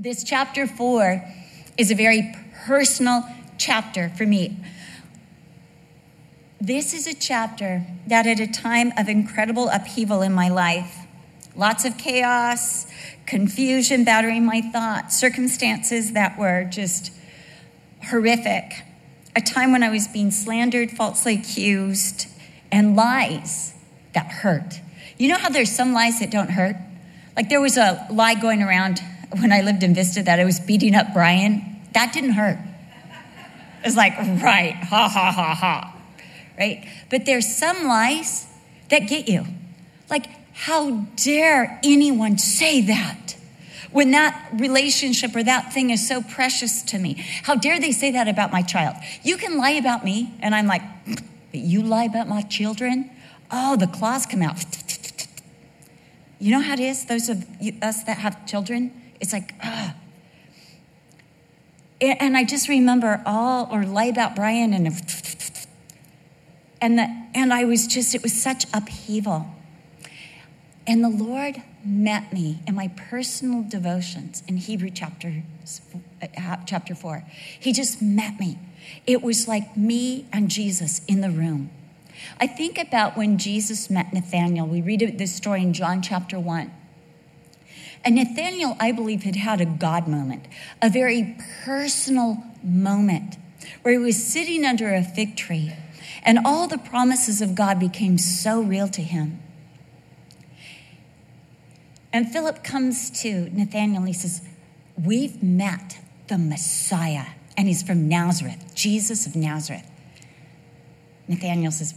This chapter four is a very personal chapter for me. This is a chapter that, at a time of incredible upheaval in my life, lots of chaos, confusion battering my thoughts, circumstances that were just horrific, a time when I was being slandered, falsely accused, and lies that hurt. You know how there's some lies that don't hurt? Like there was a lie going around when I lived in Vista that I was beating up Brian. That didn't hurt. It's like, right, ha ha ha ha, right? But there's some lies that get you. Like, how dare anyone say that? When that relationship or that thing is so precious to me, how dare they say that about my child? You can lie about me, and I'm like, but you lie about my children? Oh, the claws come out. You know how it is, those of us that have children? It's like, ah. And I just remember all, or lie about Brian, and and the, and I was just, it was such upheaval. And the Lord met me in my personal devotions in Hebrew chapter, uh, chapter 4. He just met me. It was like me and Jesus in the room. I think about when Jesus met Nathanael. We read this story in John chapter 1. And Nathanael, I believe, had had a God moment, a very personal moment where he was sitting under a fig tree and all the promises of God became so real to him. And Philip comes to Nathanael and he says, We've met the Messiah, and he's from Nazareth, Jesus of Nazareth. Nathanael says,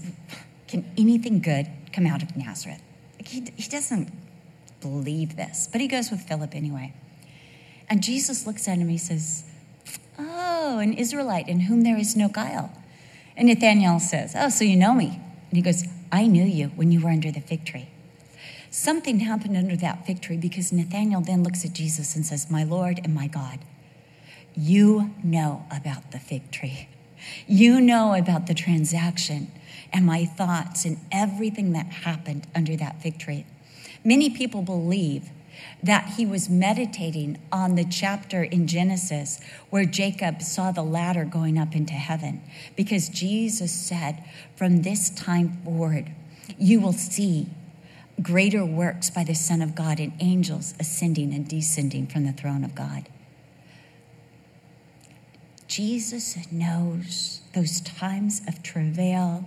Can anything good come out of Nazareth? He, he doesn't believe this, but he goes with Philip anyway. And Jesus looks at him and he says, Oh, an Israelite in whom there is no guile. And Nathanael says, Oh, so you know me. And he goes, I knew you when you were under the fig tree. Something happened under that fig tree because Nathanael then looks at Jesus and says, My Lord and my God, you know about the fig tree. You know about the transaction and my thoughts and everything that happened under that fig tree. Many people believe that he was meditating on the chapter in Genesis where Jacob saw the ladder going up into heaven because Jesus said, From this time forward, you will see greater works by the Son of God and angels ascending and descending from the throne of God. Jesus knows those times of travail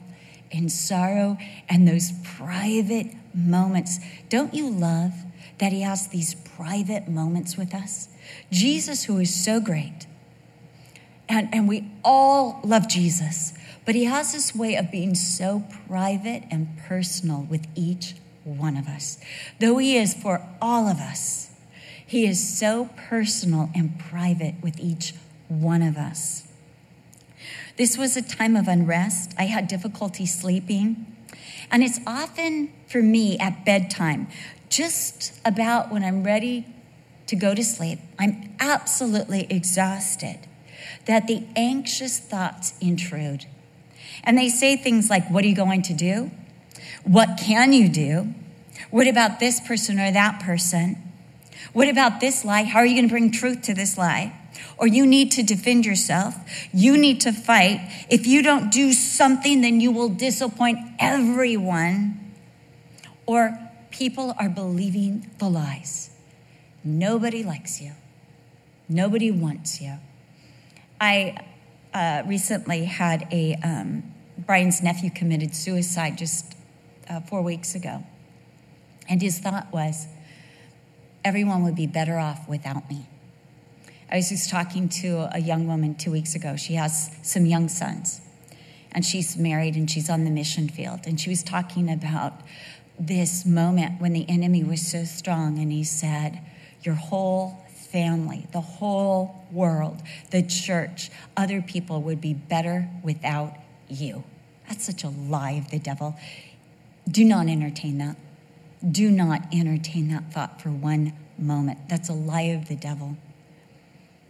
and sorrow and those private moments. Don't you love that He has these private moments with us? Jesus, who is so great, and, and we all love Jesus, but He has this way of being so private and personal with each one of us. Though He is for all of us, He is so personal and private with each one of us. This was a time of unrest. I had difficulty sleeping. And it's often for me at bedtime, just about when I'm ready to go to sleep, I'm absolutely exhausted, that the anxious thoughts intrude. And they say things like, What are you going to do? What can you do? What about this person or that person? What about this lie? How are you going to bring truth to this lie? Or you need to defend yourself. You need to fight. If you don't do something, then you will disappoint everyone. Or people are believing the lies. Nobody likes you, nobody wants you. I uh, recently had a, um, Brian's nephew committed suicide just uh, four weeks ago. And his thought was, everyone would be better off without me. I was just talking to a young woman two weeks ago. She has some young sons, and she's married and she's on the mission field. And she was talking about this moment when the enemy was so strong, and he said, Your whole family, the whole world, the church, other people would be better without you. That's such a lie of the devil. Do not entertain that. Do not entertain that thought for one moment. That's a lie of the devil.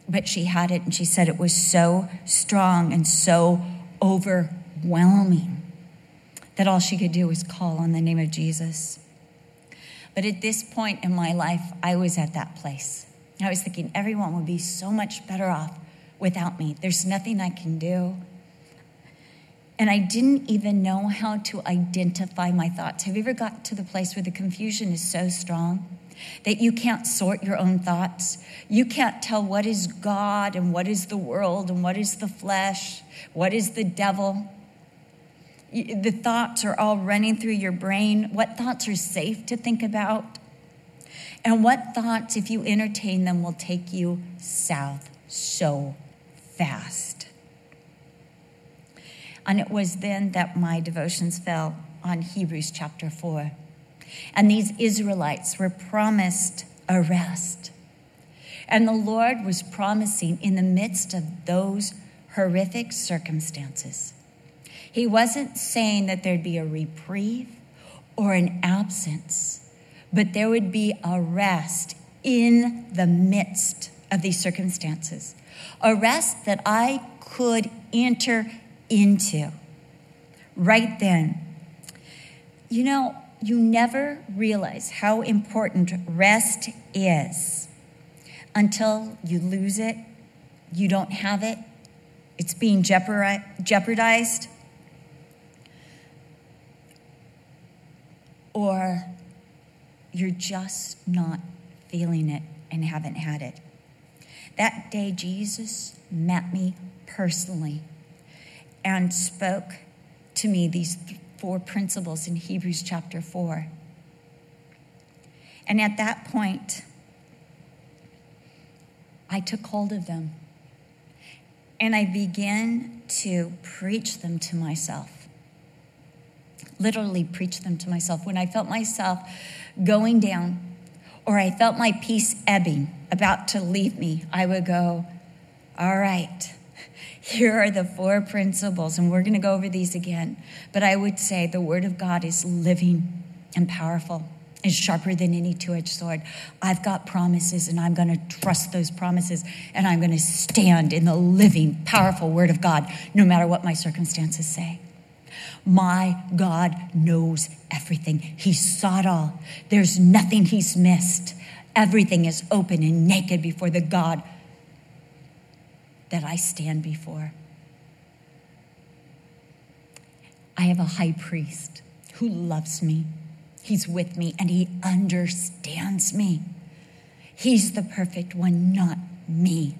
But she had it and she said it was so strong and so overwhelming that all she could do was call on the name of Jesus. But at this point in my life, I was at that place. I was thinking everyone would be so much better off without me. There's nothing I can do. And I didn't even know how to identify my thoughts. Have you ever got to the place where the confusion is so strong that you can't sort your own thoughts? You can't tell what is God and what is the world and what is the flesh, what is the devil. The thoughts are all running through your brain. What thoughts are safe to think about? And what thoughts, if you entertain them, will take you south so fast? And it was then that my devotions fell on Hebrews chapter 4. And these Israelites were promised a rest. And the Lord was promising in the midst of those horrific circumstances. He wasn't saying that there'd be a reprieve or an absence, but there would be a rest in the midst of these circumstances. A rest that I could enter into right then. You know, you never realize how important rest is until you lose it, you don't have it, it's being jeopardized, or you're just not feeling it and haven't had it. That day, Jesus met me personally and spoke to me these four principles in Hebrews chapter 4. And at that point, I took hold of them and I began to preach them to myself. Literally, preach them to myself. When I felt myself going down or I felt my peace ebbing, about to leave me, I would go, All right, here are the four principles, and we're going to go over these again. But I would say the Word of God is living and powerful, is sharper than any two edged sword. I've got promises, and I'm going to trust those promises, and I'm going to stand in the living, powerful Word of God, no matter what my circumstances say. My God knows everything. He saw it all. There's nothing He's missed. Everything is open and naked before the God that I stand before. I have a high priest who loves me. He's with me and he understands me. He's the perfect one, not me.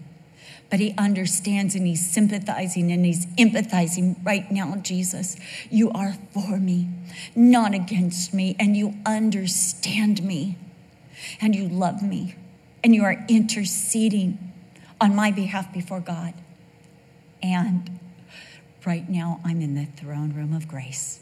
But he understands and he's sympathizing and he's empathizing right now, Jesus. You are for me, not against me, and you understand me, and you love me, and you are interceding on my behalf before God. And right now, I'm in the throne room of grace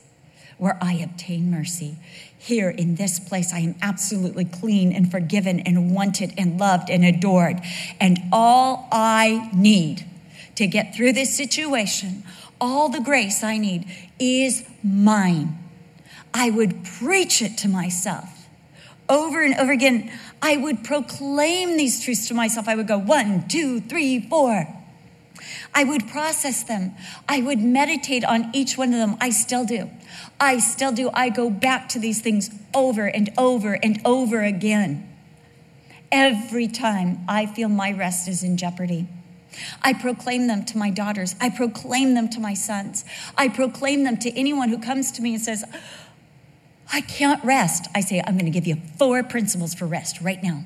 where I obtain mercy. Here in this place, I am absolutely clean and forgiven and wanted and loved and adored. And all I need to get through this situation, all the grace I need, is mine. I would preach it to myself over and over again. I would proclaim these truths to myself. I would go one, two, three, four. I would process them. I would meditate on each one of them. I still do. I still do. I go back to these things over and over and over again. Every time I feel my rest is in jeopardy. I proclaim them to my daughters. I proclaim them to my sons. I proclaim them to anyone who comes to me and says, I can't rest. I say, I'm going to give you four principles for rest right now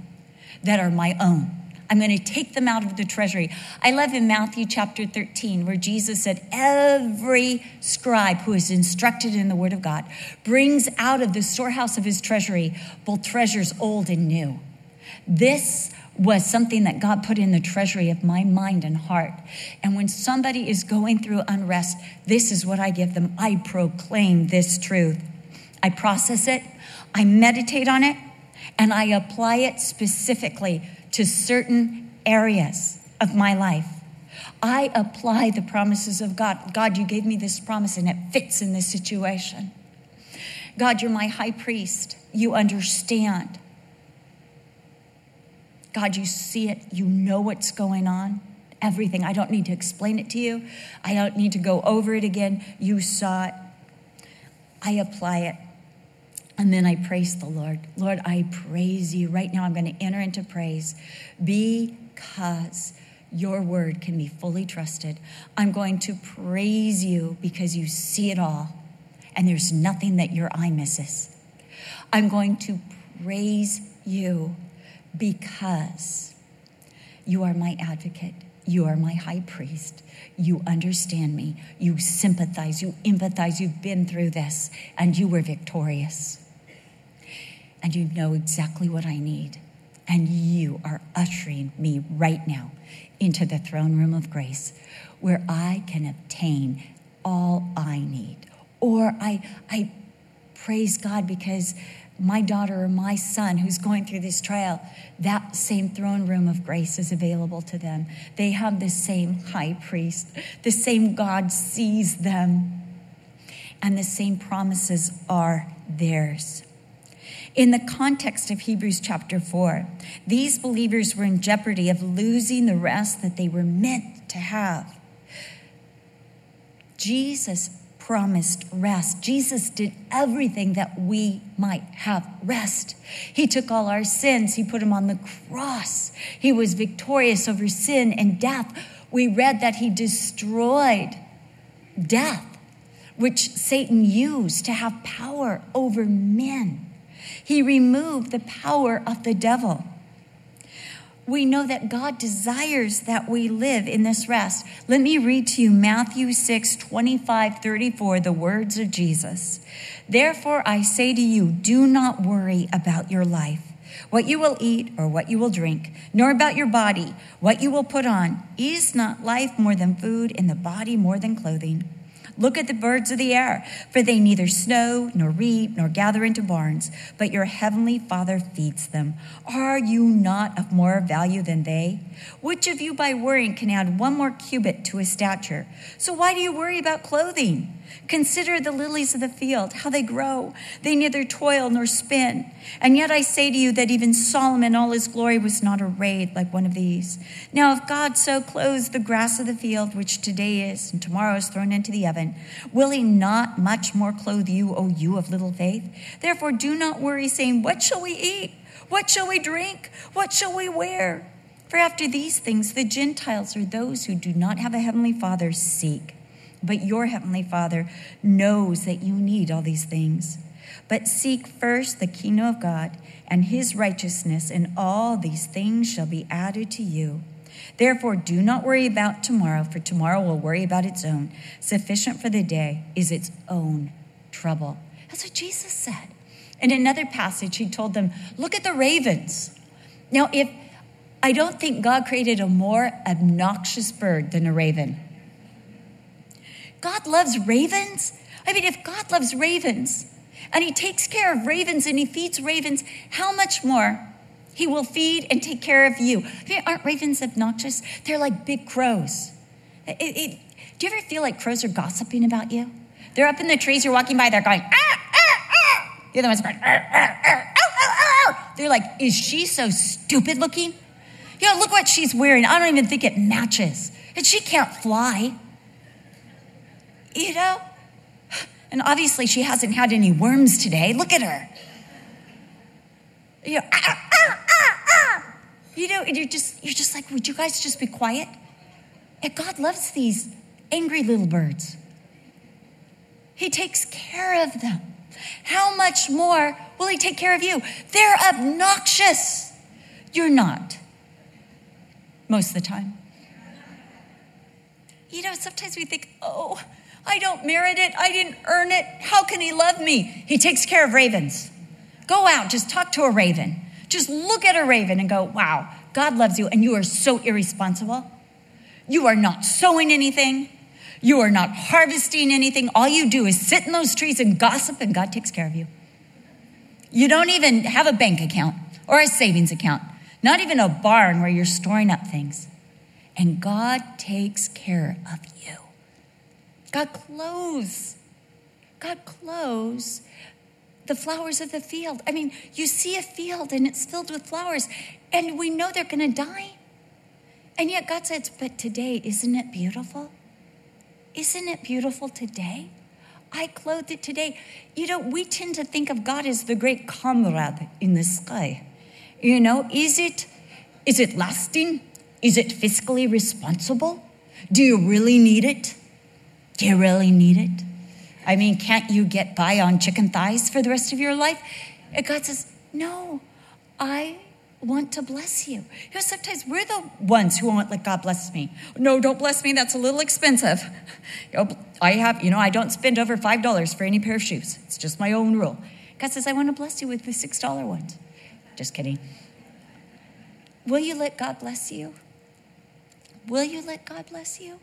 that are my own. I'm going to take them out of the treasury. I love in Matthew chapter 13 where Jesus said, Every scribe who is instructed in the word of God brings out of the storehouse of his treasury both treasures old and new. This was something that God put in the treasury of my mind and heart. And when somebody is going through unrest, this is what I give them. I proclaim this truth. I process it, I meditate on it, and I apply it specifically to certain areas of my life. I apply the promises of God. God, you gave me this promise and it fits in this situation. God, you're my high priest. You understand. God, you see it. You know what's going on. Everything. I don't need to explain it to you. I don't need to go over it again. You saw it. I apply it And then I praise the Lord. Lord, I praise you. Right now, I'm going to enter into praise because your word can be fully trusted. I'm going to praise you because you see it all and there's nothing that your eye misses. I'm going to praise you because you are my advocate. You are my high priest. You understand me. You sympathize. You empathize. You've been through this and you were victorious. And you know exactly what I need. And you are ushering me right now into the throne room of grace where I can obtain all I need. Or I, I praise God because my daughter or my son who's going through this trial, that same throne room of grace is available to them. They have the same high priest, the same God sees them, and the same promises are theirs. In the context of Hebrews chapter 4, these believers were in jeopardy of losing the rest that they were meant to have. Jesus promised rest. Jesus did everything that we might have rest. He took all our sins, He put them on the cross. He was victorious over sin and death. We read that He destroyed death, which Satan used to have power over men. He removed the power of the devil. We know that God desires that we live in this rest. Let me read to you Matthew 6, 25, 34, the words of Jesus. Therefore, I say to you, do not worry about your life, what you will eat or what you will drink, nor about your body, what you will put on. Is not life more than food, and the body more than clothing? Look at the birds of the air, for they neither sow nor reap nor gather into barns, but your heavenly Father feeds them. Are you not of more value than they? Which of you by worrying can add one more cubit to his stature? So why do you worry about clothing? Consider the lilies of the field, how they grow. They neither toil nor spin. And yet I say to you that even Solomon, all his glory, was not arrayed like one of these. Now, if God so clothes the grass of the field, which today is and tomorrow is thrown into the oven, will he not much more clothe you, O you of little faith? Therefore, do not worry, saying, What shall we eat? What shall we drink? What shall we wear? For after these things, the Gentiles or those who do not have a heavenly Father seek. But your heavenly Father knows that you need all these things. But seek first the kingdom of God and his righteousness, and all these things shall be added to you. Therefore, do not worry about tomorrow, for tomorrow will worry about its own. Sufficient for the day is its own trouble. That's what Jesus said. In another passage, he told them, Look at the ravens. Now, if I don't think God created a more obnoxious bird than a raven. God loves ravens. I mean, if God loves ravens and he takes care of ravens and he feeds ravens, how much more he will feed and take care of you? I mean, aren't ravens obnoxious? They're like big crows. It, it, do you ever feel like crows are gossiping about you? They're up in the trees, you're walking by, they're going, ah, ah, ah. The other one's going, ah, ah, ah, ah, ah. They're like, is she so stupid looking? You know, look what she's wearing. I don't even think it matches. And she can't fly you know? And obviously, she hasn't had any worms today. Look at her. You know, ah, ah, ah, ah. you know, and you're just, you're just like, would you guys just be quiet? And God loves these angry little birds. He takes care of them. How much more will He take care of you? They're obnoxious. You're not, most of the time. You know, sometimes we think, oh, I don't merit it. I didn't earn it. How can he love me? He takes care of ravens. Go out, just talk to a raven. Just look at a raven and go, wow, God loves you, and you are so irresponsible. You are not sowing anything. You are not harvesting anything. All you do is sit in those trees and gossip, and God takes care of you. You don't even have a bank account or a savings account, not even a barn where you're storing up things. And God takes care of you. God clothes. God clothes the flowers of the field. I mean, you see a field and it's filled with flowers, and we know they're going to die. And yet God says, But today, isn't it beautiful? Isn't it beautiful today? I clothed it today. You know, we tend to think of God as the great comrade in the sky. You know, is it is it lasting? Is it fiscally responsible? Do you really need it? Do you really need it? I mean, can't you get by on chicken thighs for the rest of your life? And God says, No, I want to bless you. You know, sometimes we're the ones who won't let God bless me. No, don't bless me. That's a little expensive. You know, I have, you know, I don't spend over $5 for any pair of shoes. It's just my own rule. God says, I want to bless you with the $6 ones. Just kidding. Will you let God bless you? Will you let God bless you?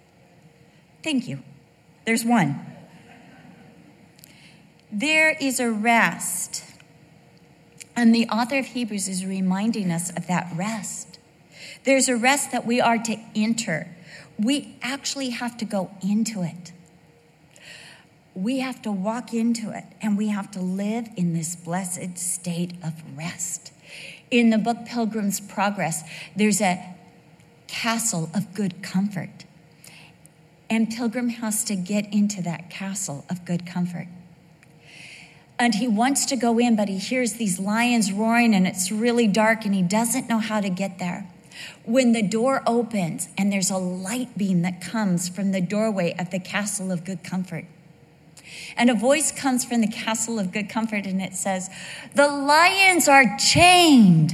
Thank you. There's one. There is a rest. And the author of Hebrews is reminding us of that rest. There's a rest that we are to enter. We actually have to go into it. We have to walk into it and we have to live in this blessed state of rest. In the book Pilgrim's Progress, there's a castle of good comfort. And Pilgrim has to get into that castle of good comfort. And he wants to go in, but he hears these lions roaring and it's really dark and he doesn't know how to get there. When the door opens and there's a light beam that comes from the doorway of the castle of good comfort. And a voice comes from the castle of good comfort and it says, The lions are chained.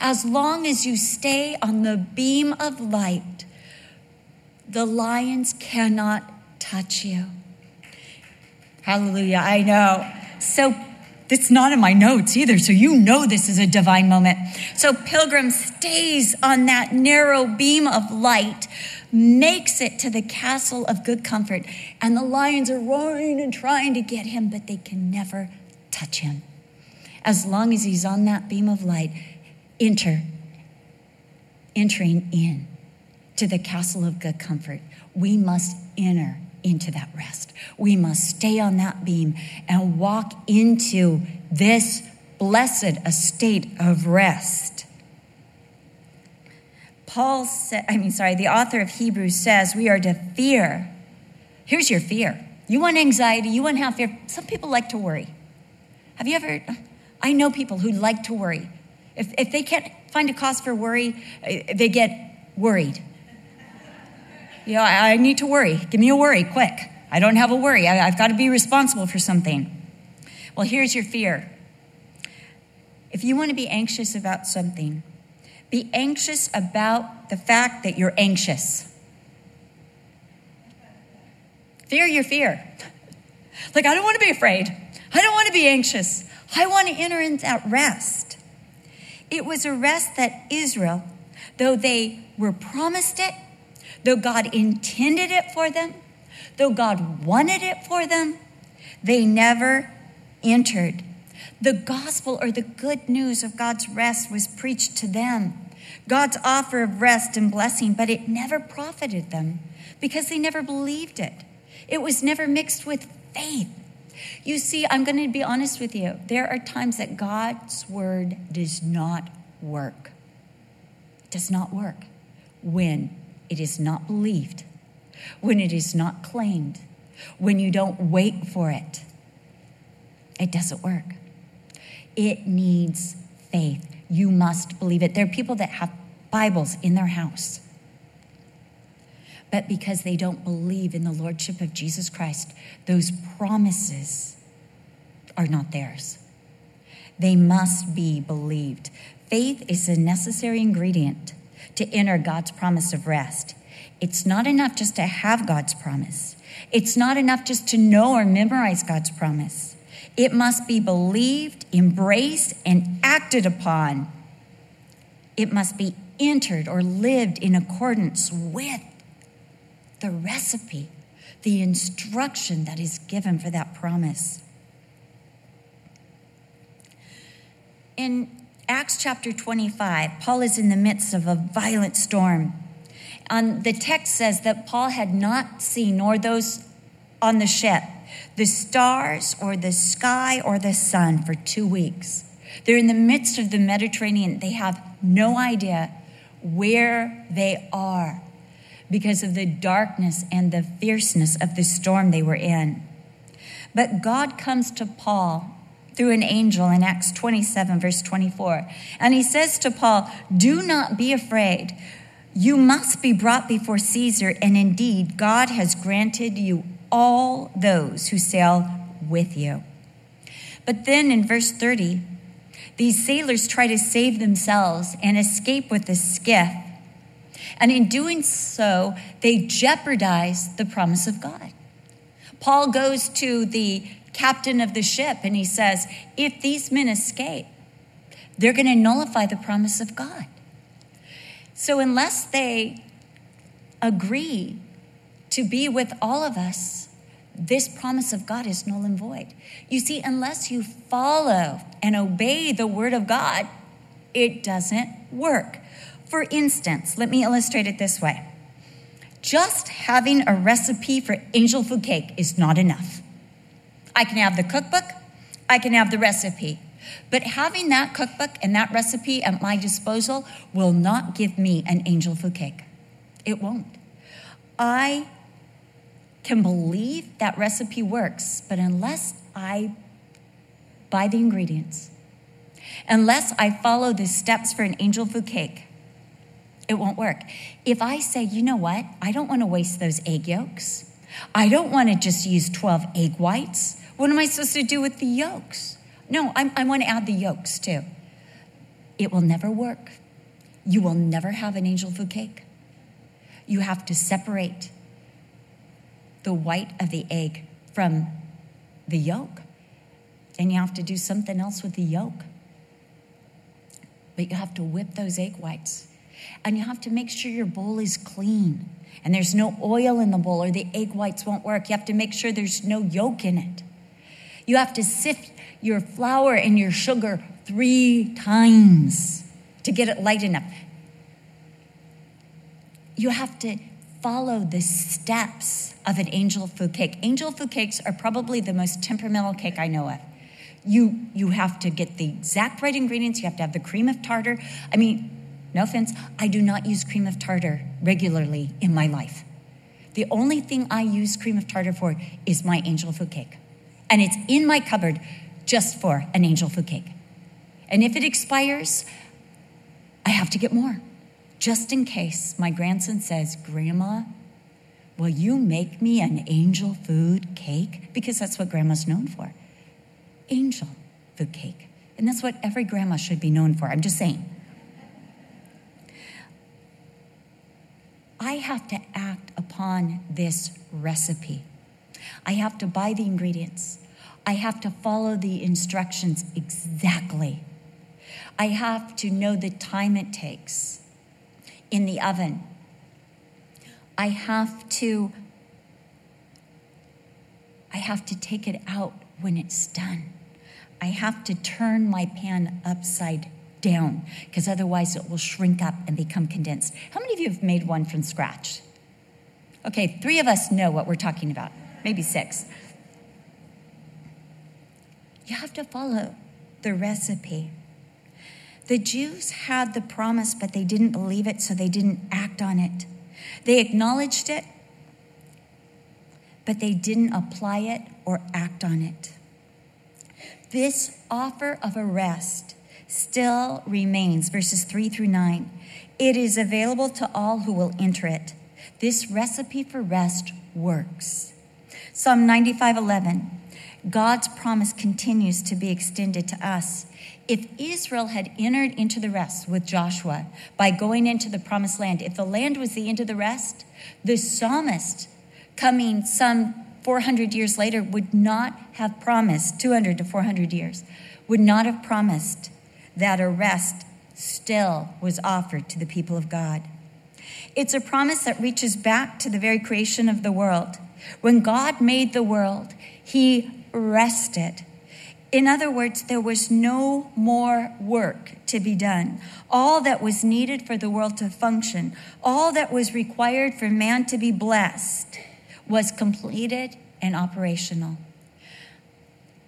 As long as you stay on the beam of light, the lions cannot touch you. Hallelujah. I know. So it's not in my notes either, so you know this is a divine moment. So Pilgrim stays on that narrow beam of light, makes it to the castle of good comfort, and the lions are roaring and trying to get him, but they can never touch him. As long as he's on that beam of light, enter, entering in to the castle of good comfort. We must enter into that rest. We must stay on that beam and walk into this blessed estate of rest. Paul said, I mean, sorry, the author of Hebrews says we are to fear. Here's your fear. You want anxiety, you want to have fear. Some people like to worry. Have you ever? I know people who like to worry. If, if they can't find a cause for worry, eh, they get worried. You know, I, need to worry. Give me a worry, quick. I don't have a worry. I, I've got to be responsible for something. Well, here's your fear. If you want to be anxious about something, be anxious about the fact that you're anxious. Fear your fear. Like, I don't want to be afraid. I don't want to be anxious. I want to enter into that rest. It was a rest that Israel, though they were promised it, though God intended it for them, though God wanted it for them, they never entered. The gospel or the good news of God's rest was preached to them. God's offer of rest and blessing, but it never profited them because they never believed it. It was never mixed with faith. You see, I'm going to be honest with you. There are times that God's word does not work. It does not work when it is not believed, when it is not claimed, when you don't wait for it. It doesn't work. It needs faith. You must believe it. There are people that have Bibles in their house but because they don't believe in the Lordship of Jesus Christ, those promises are not theirs. They must be believed. Faith is a necessary ingredient to enter God's promise of rest. It's not enough just to have God's promise. It's not enough just to know or memorize God's promise. It must be believed, embraced, and acted upon. It must be entered or lived in accordance with the recipe, the instruction that is given for that promise. In Acts chapter 25, Paul is in the midst of a violent storm. And the text says that Paul had not seen, nor those on the ship, the stars or the sky or the sun for two weeks. They're in the midst of the Mediterranean. They have no idea where they are because of the darkness and the fierceness of the storm they were in. But God comes to Paul through an angel in Acts 27, verse 24. And he says to Paul, Do not be afraid. You must be brought before Caesar, and indeed, God has granted you all those who sail with you. But then in verse 30, these sailors try to save themselves and escape with the skiff. And in doing so, they jeopardize the promise of God. Paul goes to the captain of the ship and he says, If these men escape, they're going to nullify the promise of God. So, unless they agree to be with all of us, this promise of God is null and void. You see, unless you follow and obey the word of God, it doesn't work. For instance, let me illustrate it this way just having a recipe for angel food cake is not enough. I can have the cookbook, I can have the recipe. But having that cookbook and that recipe at my disposal will not give me an angel food cake. It won't. I can believe that recipe works, but unless I buy the ingredients, unless I follow the steps for an angel food cake, it won't work. If I say, you know what, I don't want to waste those egg yolks, I don't want to just use 12 egg whites. What am I supposed to do with the yolks? No, I'm, i want to add the yolks too. It will never work. You will never have an angel food cake. You have to separate the white of the egg from the yolk. And you have to do something else with the yolk. But you have to whip those egg whites. And you have to make sure your bowl is clean and there's no oil in the bowl or the egg whites won't work. You have to make sure there's no yolk in it. You have to sift your flour and your sugar three times to get it light enough. You have to follow the steps of an angel food cake. Angel food cakes are probably the most temperamental cake I know of. You, you have to get the exact right ingredients. You have to have the cream of tartar. I mean, no offense, I do not use cream of tartar regularly in my life. The only thing I use cream of tartar for is my angel food cake. And it's in my cupboard just for an angel food cake. And if it expires, I have to get more, just in case my grandson says, Grandma, will you make me an angel food cake? Because that's what grandma's known for angel food cake. And that's what every grandma should be known for. I'm just saying. I have to act upon this recipe. I have to buy the ingredients. I have to follow the instructions exactly. I have to know the time it takes in the oven. I have to I have to take it out when it's done. I have to turn my pan upside down because otherwise it will shrink up and become condensed. How many of you have made one from scratch? Okay, three of us know what we're talking about, maybe six. You have to follow the recipe. The Jews had the promise, but they didn't believe it, so they didn't act on it. They acknowledged it, but they didn't apply it or act on it. This offer of a rest still remains, verses 3 through 9. It is available to all who will enter it. This recipe for rest works. Psalm 95 11. God's promise continues to be extended to us. If Israel had entered into the rest with Joshua by going into the promised land, if the land was the end of the rest, the psalmist coming some 400 years later would not have promised, 200 to 400 years, would not have promised that a rest still was offered to the people of God. It's a promise that reaches back to the very creation of the world. When God made the world, He rested. In other words, there was no more work to be done. All that was needed for the world to function, all that was required for man to be blessed, was completed and operational.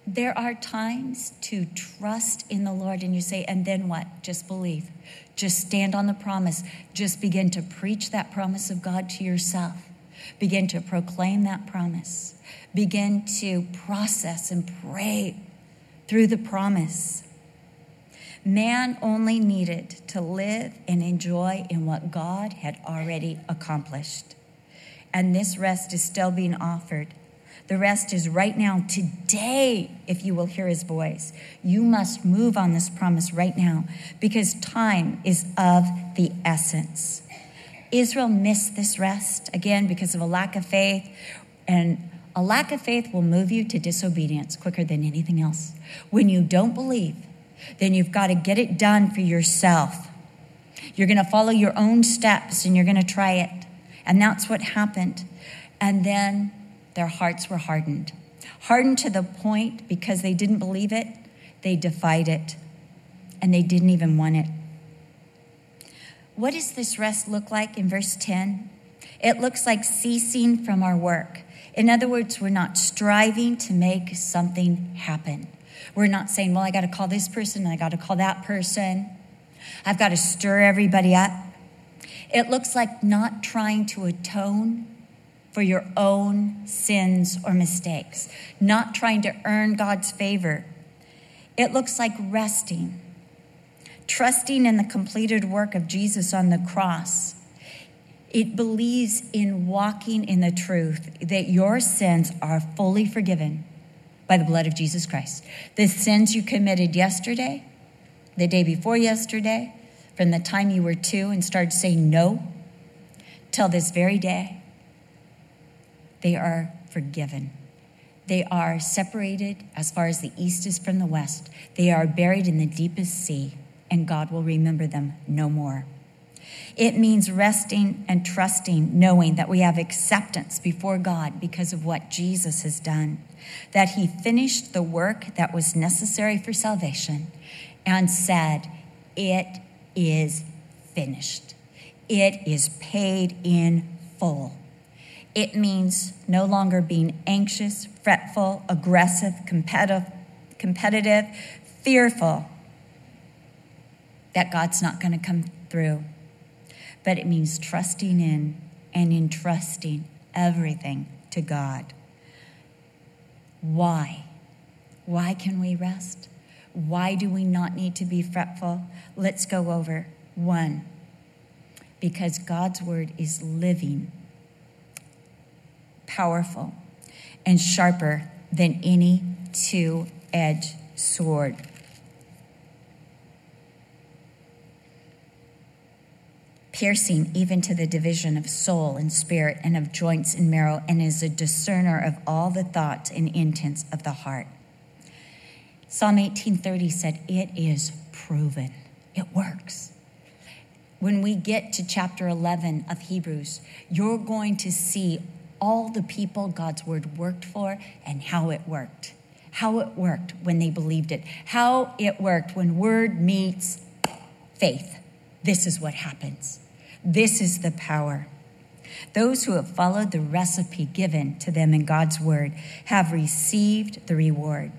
There are times to trust in the Lord, and you say, and then what? Just believe. Just stand on the promise. Just begin to preach that promise of God to yourself. Begin to proclaim that promise. Begin to process and pray through the promise. Man only needed to live and enjoy in what God had already accomplished. And this rest is still being offered. The rest is right now, today, if you will hear his voice. You must move on this promise right now because time is of the essence. Israel missed this rest again because of a lack of faith, and a lack of faith will move you to disobedience quicker than anything else. When you don't believe, then you've got to get it done for yourself. You're going to follow your own steps and you're going to try it. And that's what happened. And then their hearts were hardened. Hardened to the point because they didn't believe it, they defied it. And they didn't even want it. What does this rest look like in verse 10? It looks like ceasing from our work. In other words, we're not striving to make something happen. We're not saying, well, I got to call this person I got to call that person. I've got to stir everybody up. It looks like not trying to atone for your own sins or mistakes, not trying to earn God's favor. It looks like resting, trusting in the completed work of Jesus on the cross. It believes in walking in the truth that your sins are fully forgiven by the blood of Jesus Christ. The sins you committed yesterday, the day before yesterday, from the time you were two and started saying no, till this very day, they are forgiven. They are separated as far as the east is from the west. They are buried in the deepest sea, and God will remember them no more. It means resting and trusting, knowing that we have acceptance before God because of what Jesus has done, that He finished the work that was necessary for salvation and said, It is finished. It is paid in full. It means no longer being anxious, fretful, aggressive, competitive, competitive fearful that God's not going to come through but it means trusting in and entrusting everything to God. Why? Why can we rest? Why do we not need to be fretful? Let's go over one. Because God's word is living, powerful, and sharper than any two edged sword. Piercing even to the division of soul and spirit and of joints and marrow, and is a discerner of all the thoughts and intents of the heart. Psalm 18:30 said, "It is proven. It works." When we get to chapter 11 of Hebrews, you're going to see all the people God's word worked for and how it worked. How it worked when they believed it. How it worked when word meets faith. This is what happens. This is the power. Those who have followed the recipe given to them in God's word have received the reward.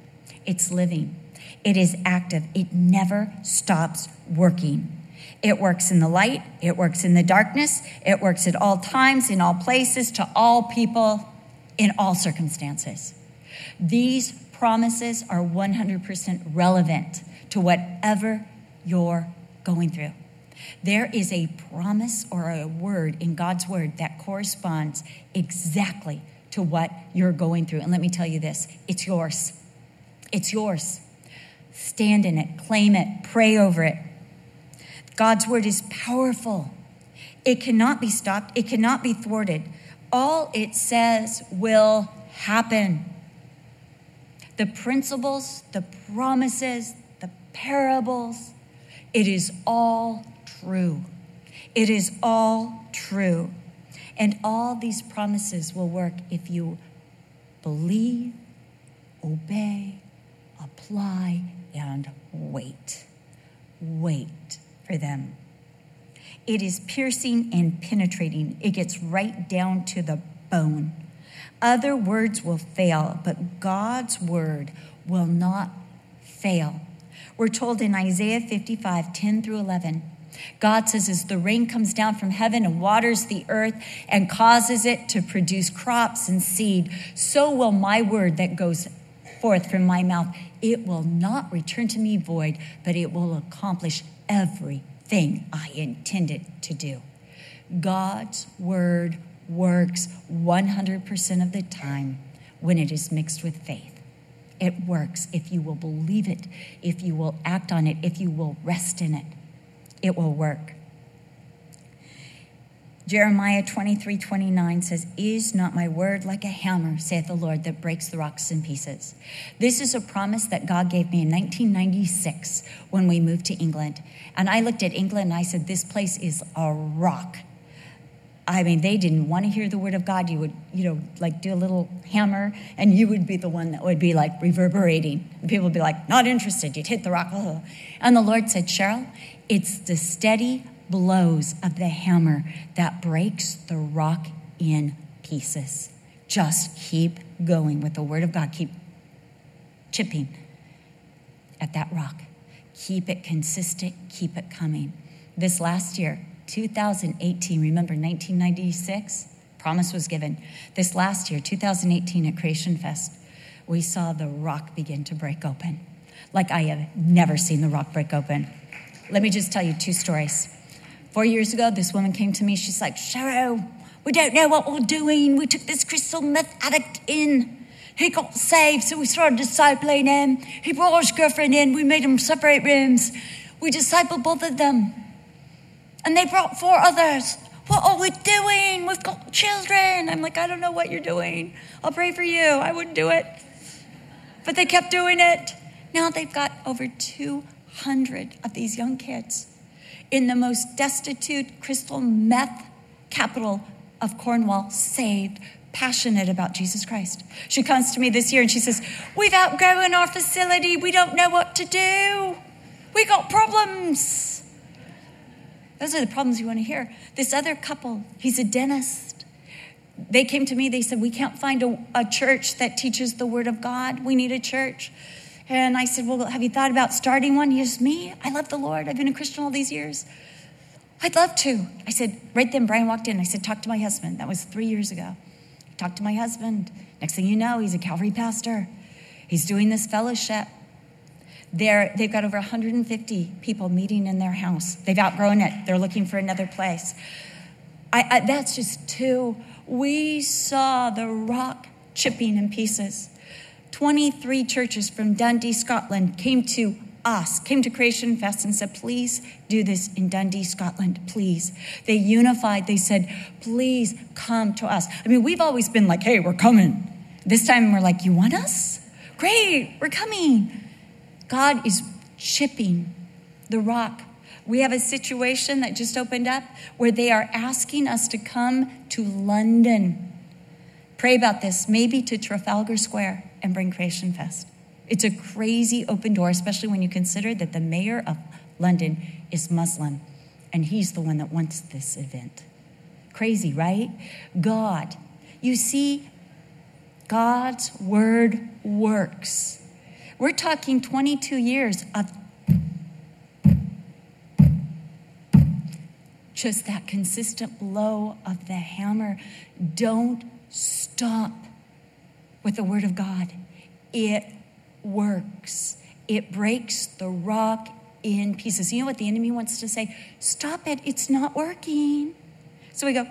It's living, it is active, it never stops working. It works in the light, it works in the darkness, it works at all times, in all places, to all people, in all circumstances. These promises are 100% relevant to whatever you're going through. There is a promise or a word in God's word that corresponds exactly to what you're going through. And let me tell you this it's yours. It's yours. Stand in it, claim it, pray over it. God's word is powerful. It cannot be stopped, it cannot be thwarted. All it says will happen. The principles, the promises, the parables, it is all true. It is all true. And all these promises will work if you believe, obey, apply, and wait. Wait for them. It is piercing and penetrating, it gets right down to the bone. Other words will fail, but God's word will not fail. We're told in Isaiah 55 10 through 11. God says, as the rain comes down from heaven and waters the earth and causes it to produce crops and seed, so will my word that goes forth from my mouth. It will not return to me void, but it will accomplish everything I intended to do. God's word works 100% of the time when it is mixed with faith. It works if you will believe it, if you will act on it, if you will rest in it. It will work. Jeremiah 23 29 says, Is not my word like a hammer, saith the Lord, that breaks the rocks in pieces? This is a promise that God gave me in 1996 when we moved to England. And I looked at England and I said, This place is a rock. I mean, they didn't want to hear the word of God. You would, you know, like do a little hammer, and you would be the one that would be like reverberating. And people would be like, not interested. You'd hit the rock. And the Lord said, Cheryl, it's the steady blows of the hammer that breaks the rock in pieces. Just keep going with the word of God. Keep chipping at that rock. Keep it consistent. Keep it coming. This last year, 2018, remember 1996? Promise was given. This last year, 2018, at Creation Fest, we saw the rock begin to break open. Like I have never seen the rock break open. Let me just tell you two stories. Four years ago, this woman came to me. She's like, Cheryl, we don't know what we're doing. We took this crystal meth addict in. He got saved, so we started discipling him. He brought his girlfriend in. We made him separate rooms. We discipled both of them. And they brought four others. What are we doing? We've got children. I'm like, I don't know what you're doing. I'll pray for you. I wouldn't do it. But they kept doing it. Now they've got over 200 of these young kids in the most destitute crystal meth capital of Cornwall saved, passionate about Jesus Christ. She comes to me this year and she says, We've outgrown our facility. We don't know what to do. We got problems. Those are the problems you want to hear. This other couple, he's a dentist. They came to me, they said, We can't find a, a church that teaches the Word of God. We need a church. And I said, Well, have you thought about starting one? He says, Me? I love the Lord. I've been a Christian all these years. I'd love to. I said, Right then, Brian walked in. I said, Talk to my husband. That was three years ago. Talk to my husband. Next thing you know, he's a Calvary pastor. He's doing this fellowship. They're, they've got over 150 people meeting in their house. They've outgrown it. They're looking for another place. I, I, that's just two. We saw the rock chipping in pieces. 23 churches from Dundee, Scotland came to us, came to Creation Fest and said, please do this in Dundee, Scotland, please. They unified. They said, please come to us. I mean, we've always been like, hey, we're coming. This time we're like, you want us? Great, we're coming. God is chipping the rock. We have a situation that just opened up where they are asking us to come to London. Pray about this, maybe to Trafalgar Square and bring Creation Fest. It's a crazy open door, especially when you consider that the mayor of London is Muslim and he's the one that wants this event. Crazy, right? God. You see, God's word works. We're talking 22 years of just that consistent blow of the hammer. Don't stop with the Word of God. It works, it breaks the rock in pieces. You know what the enemy wants to say? Stop it, it's not working. So we go,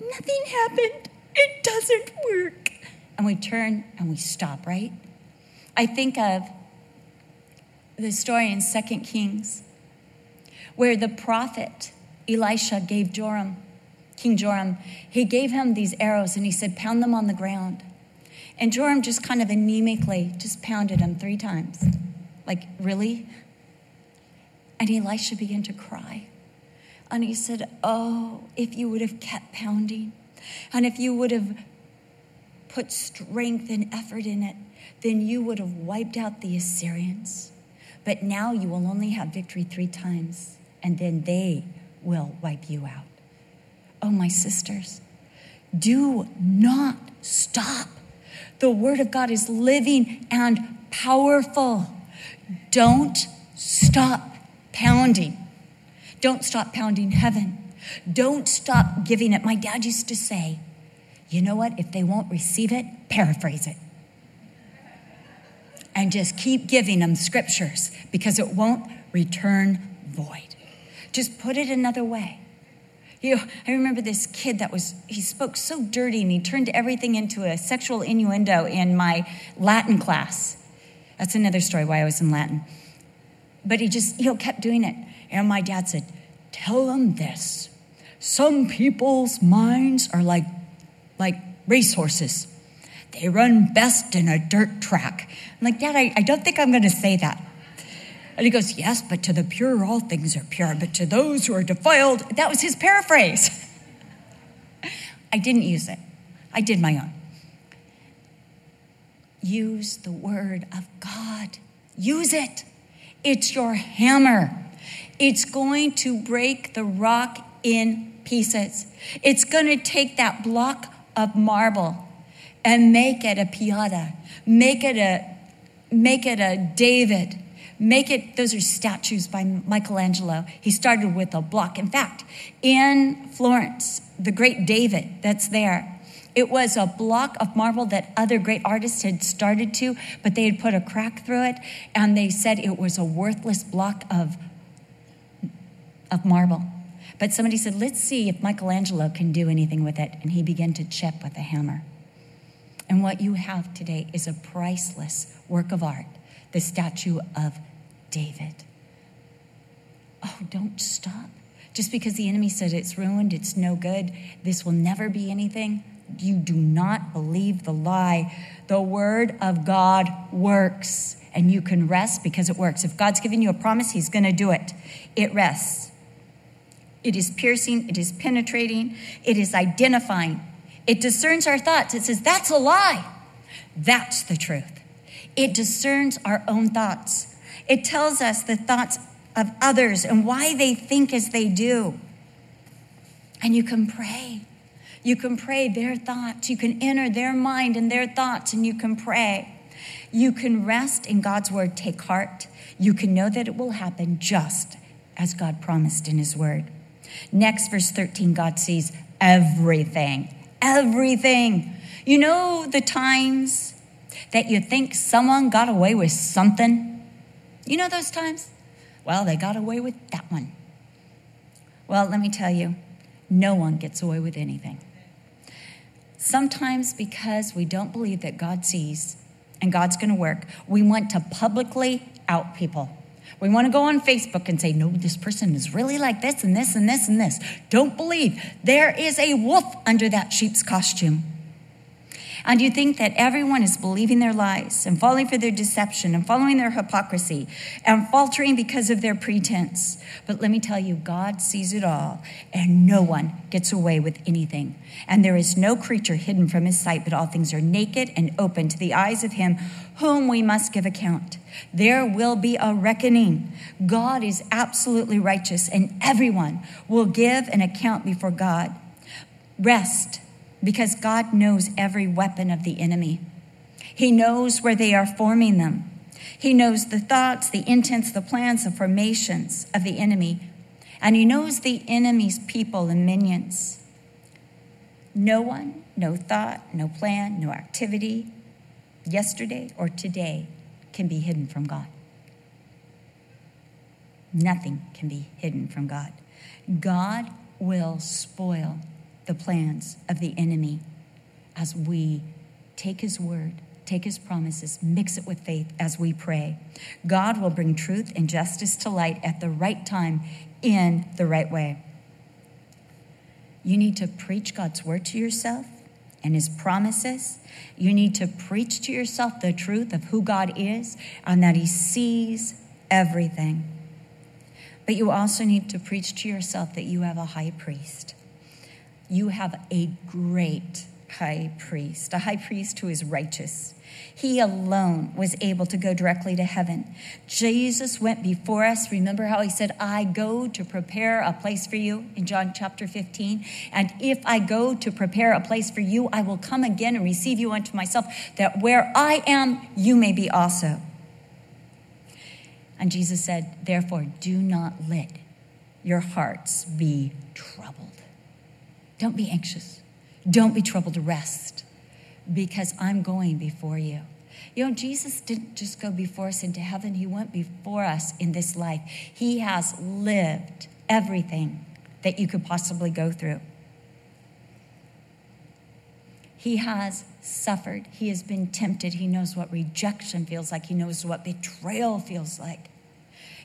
nothing happened, it doesn't work. And we turn and we stop, right? I think of the story in Second Kings where the prophet Elisha gave Joram, King Joram, he gave him these arrows and he said, pound them on the ground. And Joram just kind of anemically just pounded them three times. Like, really? And Elisha began to cry. And he said, Oh, if you would have kept pounding, and if you would have put strength and effort in it, then you would have wiped out the Assyrians. But now you will only have victory three times, and then they will wipe you out. Oh, my sisters, Do not stop. The Word of God is living and powerful. Don't stop pounding. Don't stop pounding heaven. Don't stop giving it. My dad used to say, you know what? If they won't receive it, paraphrase it. And just keep giving them scriptures because it won't return void. Just put it another way. You know, I remember this kid that was, he spoke so dirty and he turned everything into a sexual innuendo in my Latin class. That's another story why I was in Latin. But he just, you know, kept doing it. And my dad said, Tell them this. Some people's minds are like, like racehorses. They run best in a dirt track. I'm like, Dad, I, I don't think I'm going to say that. And he goes, Yes, but to the pure, all things are pure. But to those who are defiled, that was his paraphrase. I didn't use it, I did my own. Use the word of God, use it. It's your hammer. It's going to break the rock in pieces. It's going to take that block of marble and make it a pieta, make it a make it a David, make it those are statues by Michelangelo. He started with a block. In fact, in Florence, the great David that's there, it was a block of marble that other great artists had started to, but they had put a crack through it, and they said it was a worthless block of, of marble. But somebody said, let's see if Michelangelo can do anything with it. And he began to chip with a hammer. And what you have today is a priceless work of art the statue of David. Oh, don't stop. Just because the enemy said it's ruined, it's no good, this will never be anything you do not believe the lie. The word of God works, and you can rest because it works. If God's given you a promise, He's going to do it. It rests. It is piercing, it is penetrating, it is identifying. It discerns our thoughts. It says, That's a lie. That's the truth. It discerns our own thoughts. It tells us the thoughts of others and why they think as they do. And you can pray. You can pray their thoughts. You can enter their mind and their thoughts, and you can pray. You can rest in God's word, take heart. You can know that it will happen just as God promised in his word. Next, verse 13, God sees everything. Everything. You know the times that you think someone got away with something? You know those times? Well, they got away with that one. Well, let me tell you, no one gets away with anything. Sometimes, because we don't believe that God sees and God's going to work, we want to publicly out people. We want to go on Facebook and say, no, this person is really like this and this and this and this. Don't believe. There is a wolf under that sheep's costume. And you think that everyone is believing their lies and falling for their deception and following their hypocrisy and faltering because of their pretense. But let me tell you, God sees it all, and no one gets away with anything. And there is no creature hidden from his sight, but all things are naked and open to the eyes of him whom we must give account. There will be a reckoning. God is absolutely righteous, and everyone will give an account before God. Rest because God knows every weapon of the enemy. He knows where they are forming them. He knows the thoughts, the intents, the plans, the formations of the enemy. And he knows the enemy's people and minions. No one, no thought, no plan, no activity, yesterday or today, can be hidden from God. Nothing can be hidden from God. God will spoil the plans of the enemy as we take his word, take his promises, mix it with faith as we pray. God will bring truth and justice to light at the right time in the right way. You need to preach God's word to yourself and his promises. You need to preach to yourself the truth of who God is and that he sees everything. But you also need to preach to yourself that you have a high priest you have a great high priest, a high priest who is righteous. He alone was able to go directly to heaven. Jesus went before us. Remember how he said, I go to prepare a place for you in John chapter 15? And if I go to prepare a place for you, I will come again and receive you unto myself, that where I am, you may be also. And Jesus said, Therefore, do not let your hearts be troubled. Don't be anxious. Don't be troubled. To rest because I'm going before you. You know, Jesus didn't just go before us into heaven, He went before us in this life. He has lived everything that you could possibly go through. He has suffered. He has been tempted. He knows what rejection feels like. He knows what betrayal feels like.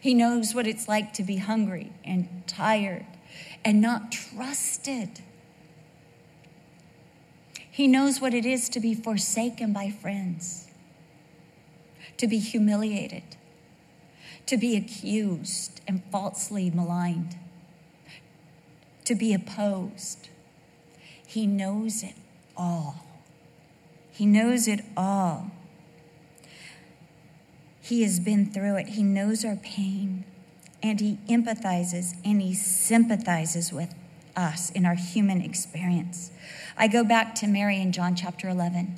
He knows what it's like to be hungry and tired and not trusted. He knows what it is to be forsaken by friends, to be humiliated, to be accused and falsely maligned, to be opposed. He knows it all. He knows it all. He has been through it. He knows our pain and he empathizes and he sympathizes with us in our human experience. I go back to Mary in John chapter 11.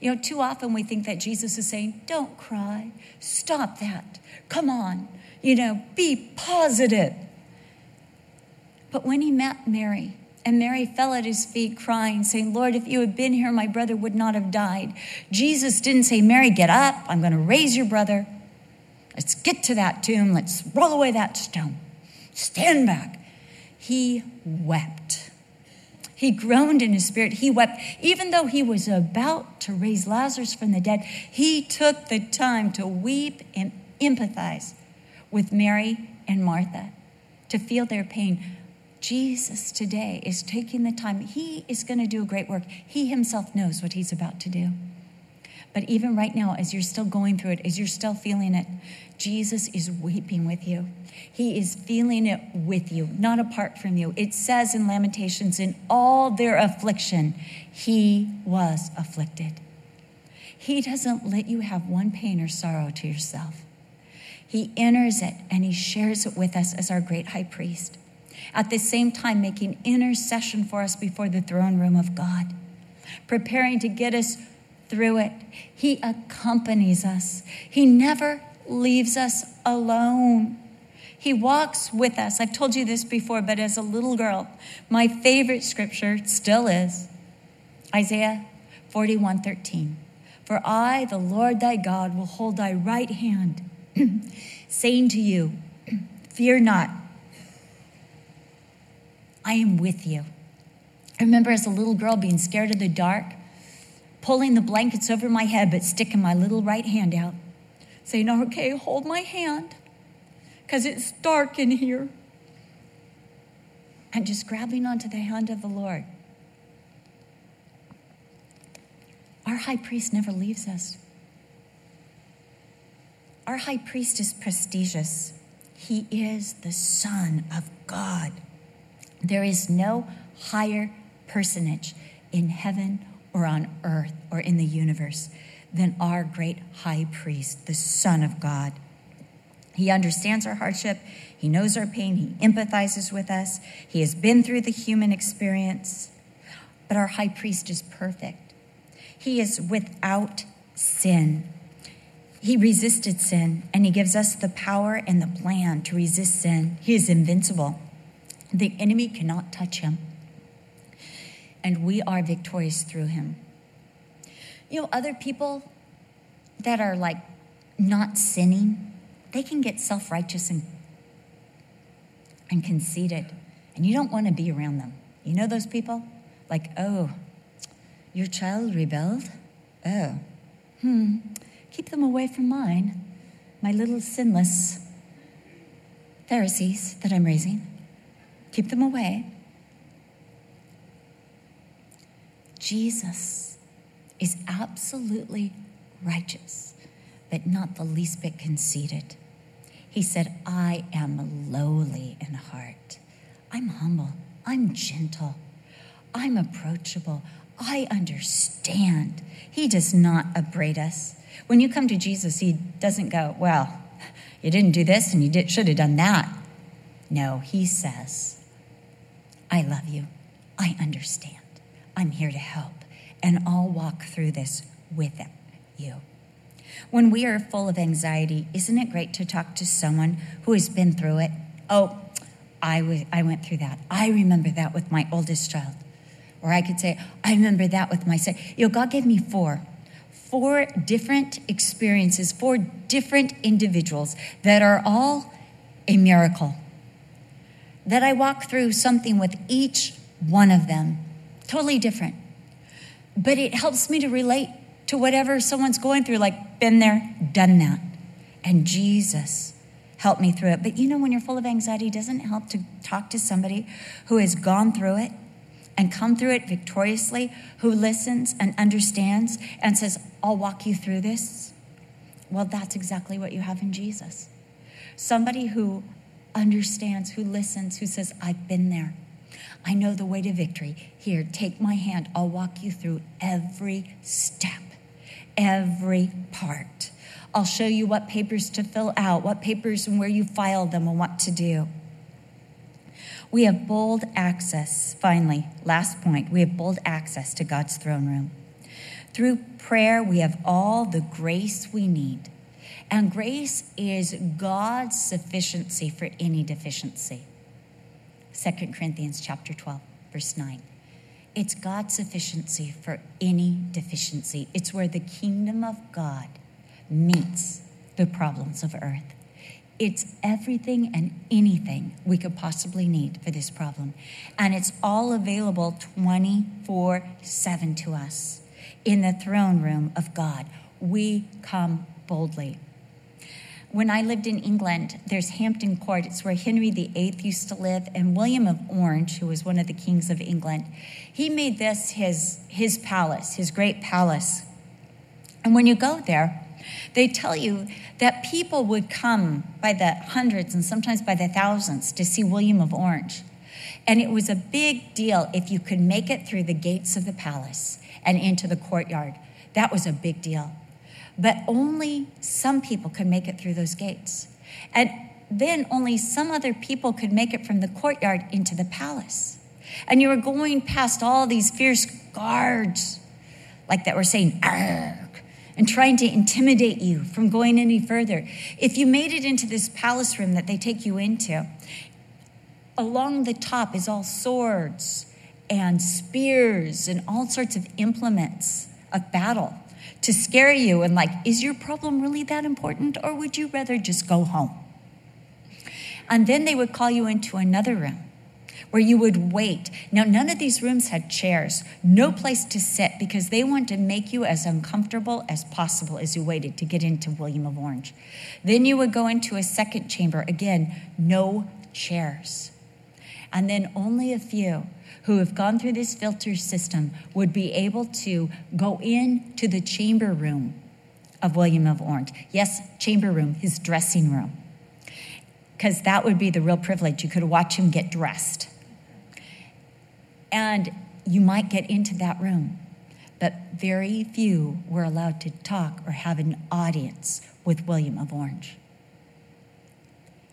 You know, too often we think that Jesus is saying, Don't cry, stop that, come on, you know, be positive. But when he met Mary, and Mary fell at his feet crying, saying, Lord, if you had been here, my brother would not have died. Jesus didn't say, Mary, get up, I'm going to raise your brother. Let's get to that tomb, let's roll away that stone. Stand back. He wept. He groaned in his spirit. He wept. Even though he was about to raise Lazarus from the dead, he took the time to weep and empathize with Mary and Martha to feel their pain. Jesus today is taking the time. He is going to do a great work. He himself knows what he's about to do. But even right now, as you're still going through it, as you're still feeling it, Jesus is weeping with you. He is feeling it with you, not apart from you. It says in Lamentations, in all their affliction, he was afflicted. He doesn't let you have one pain or sorrow to yourself. He enters it and he shares it with us as our great high priest. At the same time, making intercession for us before the throne room of God, preparing to get us through it. He accompanies us. He never leaves us alone. He walks with us. I've told you this before, but as a little girl, my favorite scripture still is Isaiah 41 13. For I, the Lord thy God, will hold thy right hand, saying to you, Fear not, I am with you. I remember as a little girl being scared of the dark pulling the blankets over my head, but sticking my little right hand out, saying, Okay, hold my hand, because it's dark in here. And just grabbing onto the hand of the Lord. Our high priest never leaves us. Our high priest is prestigious. He is the Son of God. There is no higher personage in heaven or on earth or in the universe than our great high priest, the Son of God. He understands our hardship, he knows our pain, he empathizes with us, he has been through the human experience. But our high priest is perfect. He is without sin. He resisted sin, and he gives us the power and the plan to resist sin. He is invincible. The enemy cannot touch him and we are victorious through him. You know, other people that are like not sinning, they can get self righteous and, and conceited, and you don't want to be around them. You know those people? Like, oh, your child rebelled? Oh, hmm, keep them away from mine, my little sinless Pharisees that I'm raising. Keep them away. Jesus is absolutely righteous, but not the least bit conceited. He said, I am lowly in heart. I'm humble. I'm gentle. I'm approachable. I understand. He does not upbraid us. When you come to Jesus, He doesn't go, Well, you didn't do this and you did, should have done that. No, He says, I love you. I understand. I'm here to help. And I'll walk through this with you. When we are full of anxiety, isn't it great to talk to someone who has been through it? Oh, I, w- I went through that. I remember that with my oldest child. Or I could say, I remember that with my son. You know, God gave me four. Four different experiences, four different individuals that are all a miracle. That I walk through something with each one of them, totally different. But it helps me to relate to whatever someone's going through, like, been there, done that. And Jesus helped me through it. But you know, when you're full of anxiety, doesn't it help to talk to somebody who has gone through it and come through it victoriously, who listens and understands and says, I'll walk you through this? Well, that's exactly what you have in Jesus. Somebody who understands, who listens, who says, I've been there. I know the way to victory. Here, take my hand. I'll walk you through every step, every part. I'll show you what papers to fill out, what papers and where you file them, and what to do. We have bold access, finally, last point, we have bold access to God's throne room. Through prayer, we have all the grace we need. And grace is God's sufficiency for any deficiency. 2 Corinthians chapter 12, verse 9. It's God's sufficiency for any deficiency. It's where the kingdom of God meets the problems of earth. It's everything and anything we could possibly need for this problem. And it's all available 24 7 to us in the throne room of God. We come boldly. When I lived in England, there's Hampton Court. It's where Henry VIII used to live, and William of Orange, who was one of the kings of England, he made this his, his palace, his great palace. And when you go there, they tell you that people would come by the hundreds and sometimes by the thousands to see William of Orange. And it was a big deal if you could make it through the gates of the palace and into the courtyard. That was a big deal. But only some people could make it through those gates. And then only some other people could make it from the courtyard into the palace. And you were going past all these fierce guards, like that were saying, Arr! and trying to intimidate you from going any further. If you made it into this palace room that they take you into, along the top is all swords and spears and all sorts of implements of battle to scare you and like is your problem really that important or would you rather just go home and then they would call you into another room where you would wait. Now, none of these rooms had chairs, no place to sit because they wanted to make you as uncomfortable as possible as you waited to get into William of Orange. Then you would go into a second chamber. Again, no chairs. And then only a few who have gone through this filter system would be able to go into the chamber room of William of Orange. Yes, chamber room, his dressing room. Because that would be the real privilege. You could watch him get dressed. And you might get into that room, but very few were allowed to talk or have an audience with William of Orange.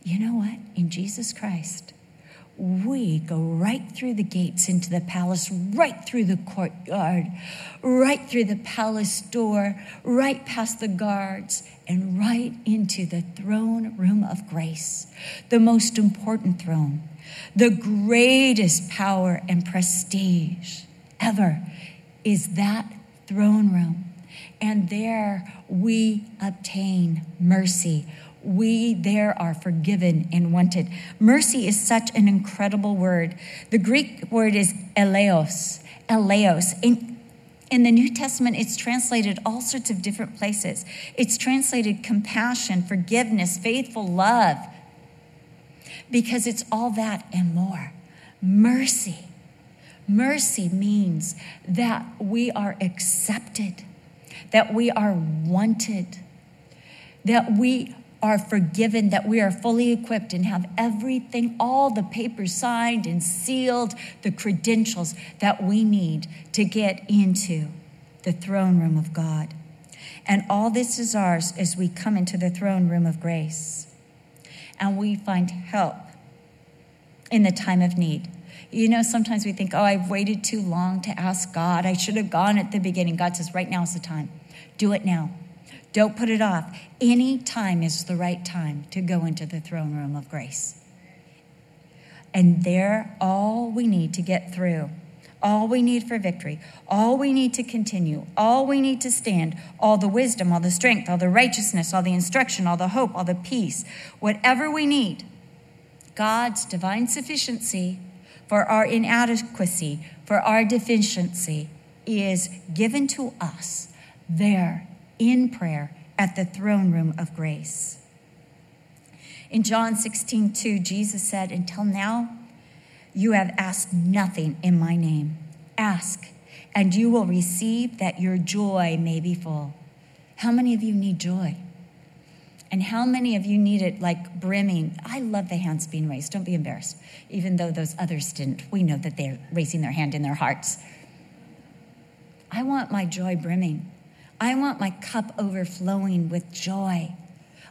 You know what? In Jesus Christ, we go right through the gates into the palace, right through the courtyard, right through the palace door, right past the guards, and right into the throne room of grace, the most important throne the greatest power and prestige ever is that throne room. And there we obtain mercy. We there are forgiven and wanted. Mercy is such an incredible word. The Greek word is eleos. Eleos. In, in the New Testament, it's translated all sorts of different places. It's translated compassion, forgiveness, faithful love, because it's all that and more. Mercy. Mercy means that we are accepted, that we are wanted, that we are forgiven, that we are fully equipped and have everything, all the papers signed and sealed, the credentials that we need to get into the throne room of God. And all this is ours as we come into the throne room of grace. And we find help in the time of need. You know, sometimes we think, oh, I've waited too long to ask God. I should have gone at the beginning. God says, right now is the time. Do it now. Don't put it off. Any time is the right time to go into the throne room of grace. And there, all we need to get through, all we need for victory, all we need to continue, all we need to stand, all the wisdom, all the strength, all the righteousness, all the instruction, all the hope, all the peace, whatever we need, God's divine sufficiency for our inadequacy, for our deficiency, is given to us there in prayer at the throne room of grace. In John 16, 2, Jesus said, Until now, you have asked nothing in my name. Ask, and you will receive that your joy may be full. How many of you need joy? And how many of you need it like brimming? I love the hands being raised. Don't be embarrassed. Even though those others didn't, we know that they're raising their hand in their hearts. I want my joy brimming. I want my cup overflowing with joy.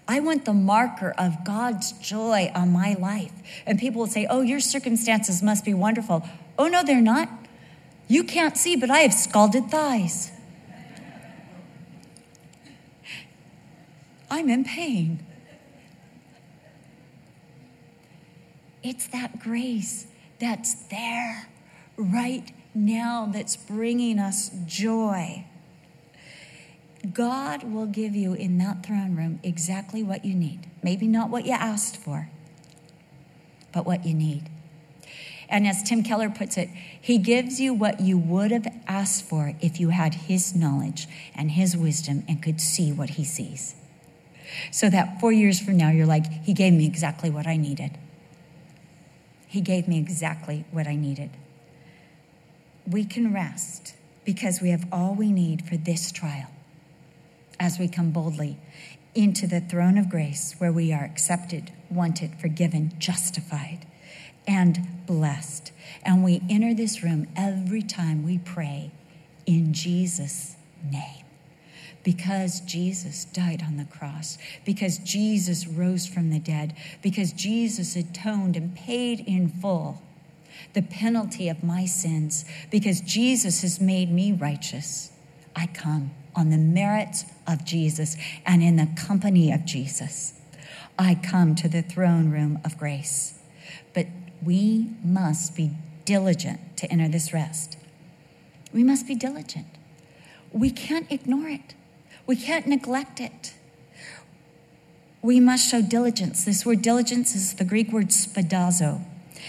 I want the marker of God's joy on my life. And people will say, Oh, your circumstances must be wonderful. Oh, no, they're not. You can't see, but I have scalded thighs. I'm in pain. It's that grace that's there right now that's bringing us joy. God will give you in that throne room exactly what you need. Maybe not what you asked for, but what you need. And as Tim Keller puts it, he gives you what you would have asked for if you had his knowledge and his wisdom and could see what he sees. So that four years from now, you're like, he gave me exactly what I needed. He gave me exactly what I needed. We can rest because we have all we need for this trial as we come boldly into the throne of grace where we are accepted, wanted, forgiven, justified, and blessed. And we enter this room every time we pray in Jesus' name. Because Jesus died on the cross, because Jesus rose from the dead, because Jesus atoned and paid in full the penalty of my sins, because Jesus has made me righteous, I come on the merits of Jesus and in the company of Jesus. I come to the throne room of grace. But we must be diligent to enter this rest. We must be diligent. We can't ignore it, we can't neglect it. We must show diligence. This word diligence is the Greek word spadazo,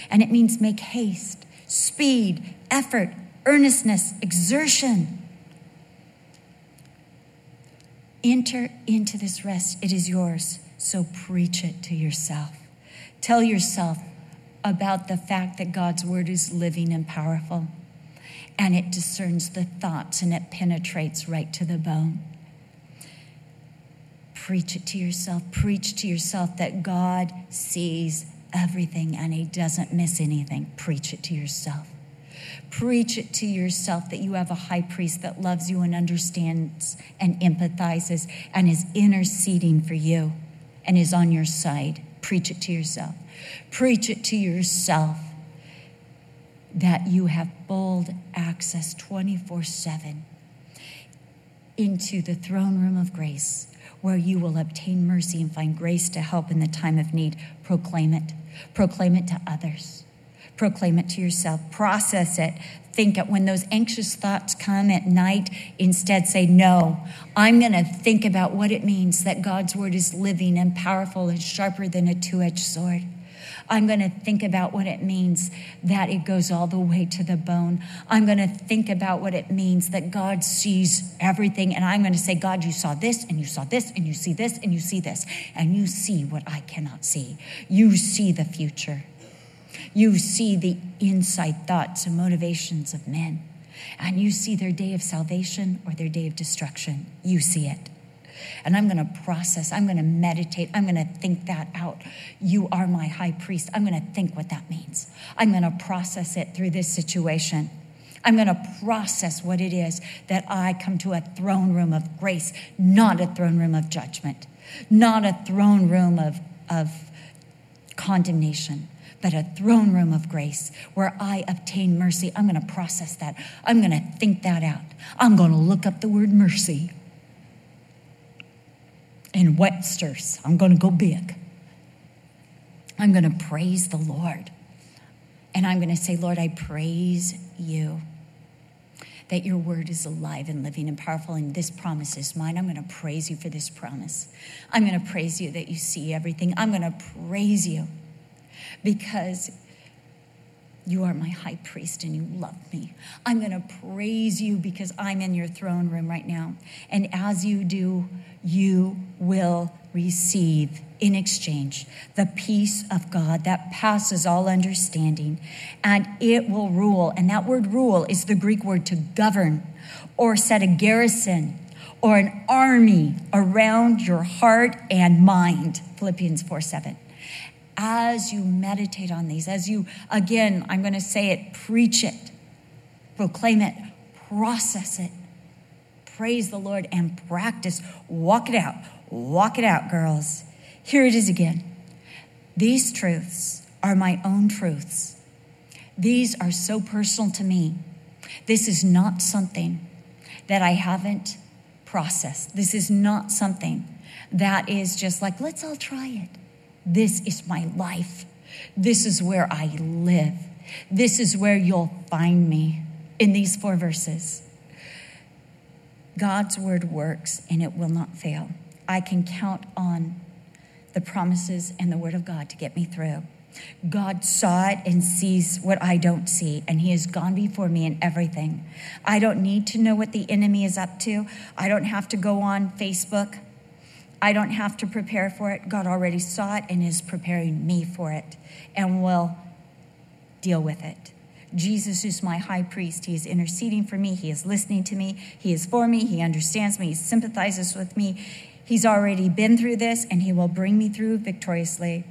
and it means make haste, speed, effort, earnestness, exertion. Enter into this rest. It is yours. So preach it to yourself. Tell yourself about the fact that God's word is living and powerful, and it discerns the thoughts and it penetrates right to the bone. Preach it to yourself. Preach to yourself that God sees everything and He doesn't miss anything. Preach it to yourself. Preach it to yourself that you have a high priest that loves you and understands and empathizes and is interceding for you and is on your side. Preach it to yourself. Preach it to yourself that you have bold access 24 7 into the throne room of grace where you will obtain mercy and find grace to help in the time of need. Proclaim it. Proclaim it to others. Proclaim it to yourself. Process it. Think it. When those anxious thoughts come at night, instead say, No, I'm going to think about what it means that God's word is living and powerful and sharper than a two edged sword. I'm going to think about what it means that it goes all the way to the bone. I'm going to think about what it means that God sees everything. And I'm going to say, God, you saw this, and you saw this, and you see this, and you see this, and you see what I cannot see. You see the future. You see the inside thoughts and motivations of men, and you see their day of salvation or their day of destruction. You see it. And I'm going to process, I'm going to meditate, I'm going to think that out. You are my high priest. I'm going to think what that means. I'm going to process it through this situation. I'm going to process what it is that I come to a throne room of grace, not a throne room of judgment, not a throne room of, of condemnation, but a throne room of grace where I obtain mercy. I'm going to process that. I'm going to think that out. I'm going to look up the word mercy in Webster's. I'm going to go big. I'm going to praise the Lord. And I'm going to say, Lord, I praise you that your word is alive and living and powerful, and this promise is mine. I'm going to praise you for this promise. I'm going to praise you that you see everything. I'm going to praise you because you are my high priest and you love me. I'm going to praise you because I'm in your throne room right now. And as you do, you will receive in exchange the peace of God that passes all understanding, and it will rule. And that word rule is the Greek word to govern or set a garrison or an army around your heart and mind. Philippians 4 7 as you meditate on these, as you, again, I'm going to say it, preach it, proclaim it, process it, praise the Lord, and practice. Walk it out. Walk it out, girls. Here it is again. These truths are my own truths. These are so personal to me. This is not something that I haven't processed. This is not something that is just like, let's all try it. This is my life. This is where I live. This is where you'll find me in these four verses. God's word works and it will not fail. I can count on the promises and the word of God to get me through. God saw it and sees what I don't see, and He has gone before me in everything. I don't need to know what the enemy is up to. I don't have to go on Facebook I don't have to prepare for it. God already saw it and is preparing me for it and will deal with it. Jesus is my high priest. He is interceding for me. He is listening to me. He is for me. He understands me. He sympathizes with me. He's already been through this and he will bring me through victoriously.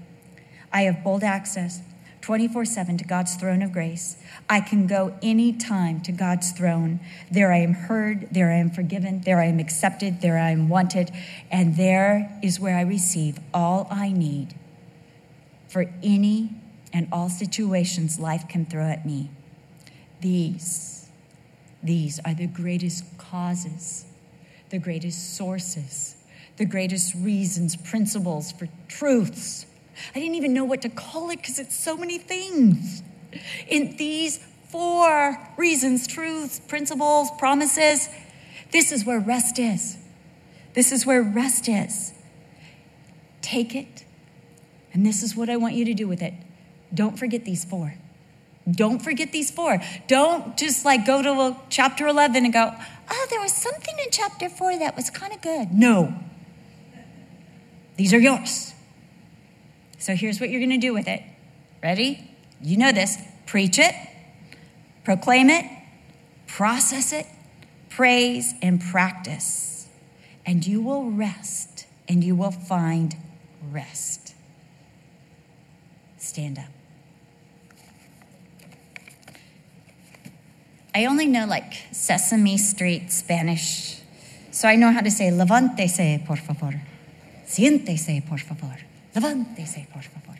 I have bold access 24 7 to God's throne of grace. I can go anytime to God's throne. There I am heard, there I am forgiven, there I am accepted, there I am wanted, and there is where I receive all I need for any and all situations life can throw at me. These, these are the greatest causes, the greatest sources, the greatest reasons, principles for truths I didn't even know what to call it because it's so many things. In these four reasons, truths, principles, promises, this is where rest is. This is where rest is. Take it, and this is what I want you to do with it. Don't forget these four. Don't forget these four. Don't just like go to chapter 11 and go, oh, there was something in chapter 4 that was kind of good. No. These are yours. So here's what you're going to do with it. Ready? You know this. Preach it, proclaim it, process it, praise, and practice. And you will rest and you will find rest. Stand up. I only know like Sesame Street Spanish, so I know how to say levántese, por favor. Siéntese, por favor. Levántese, por favor.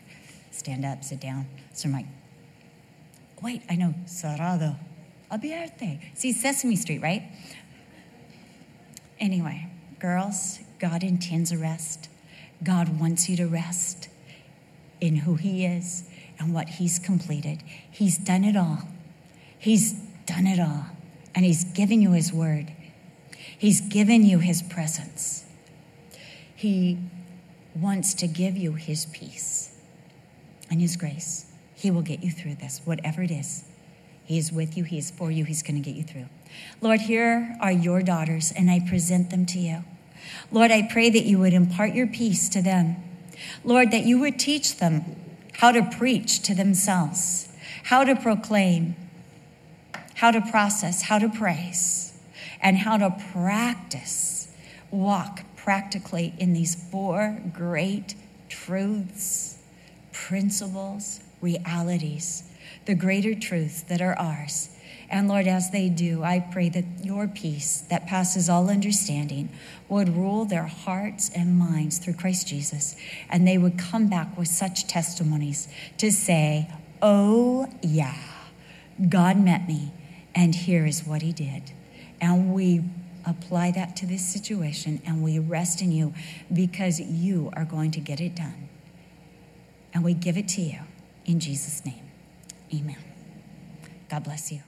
Stand up, sit down. So I'm like, wait, I know, cerrado. Abierto. See, Sesame Street, right? Anyway, girls, God intends a rest. God wants you to rest in who He is and what He's completed. He's done it all. He's done it all. And He's given you His word, He's given you His presence. He wants to give you his peace and his grace. He will get you through this, whatever it is. He is with you, he is for you, he's going to get you through. Lord, here are your daughters, and I present them to you. Lord, I pray that you would impart your peace to them. Lord, that you would teach them how to preach to themselves, how to proclaim, how to process, how to praise, and how to practice, walk, practically in these four great truths, principles, realities, the greater truths that are ours. And Lord, as they do, I pray that your peace that passes all understanding would rule their hearts and minds through Christ Jesus. And they would come back with such testimonies to say, Oh, yeah, God met me, and here is what he did. And we apply that to this situation and we rest in you because you are going to get it done. And we give it to you in Jesus' name. Amen. God bless you.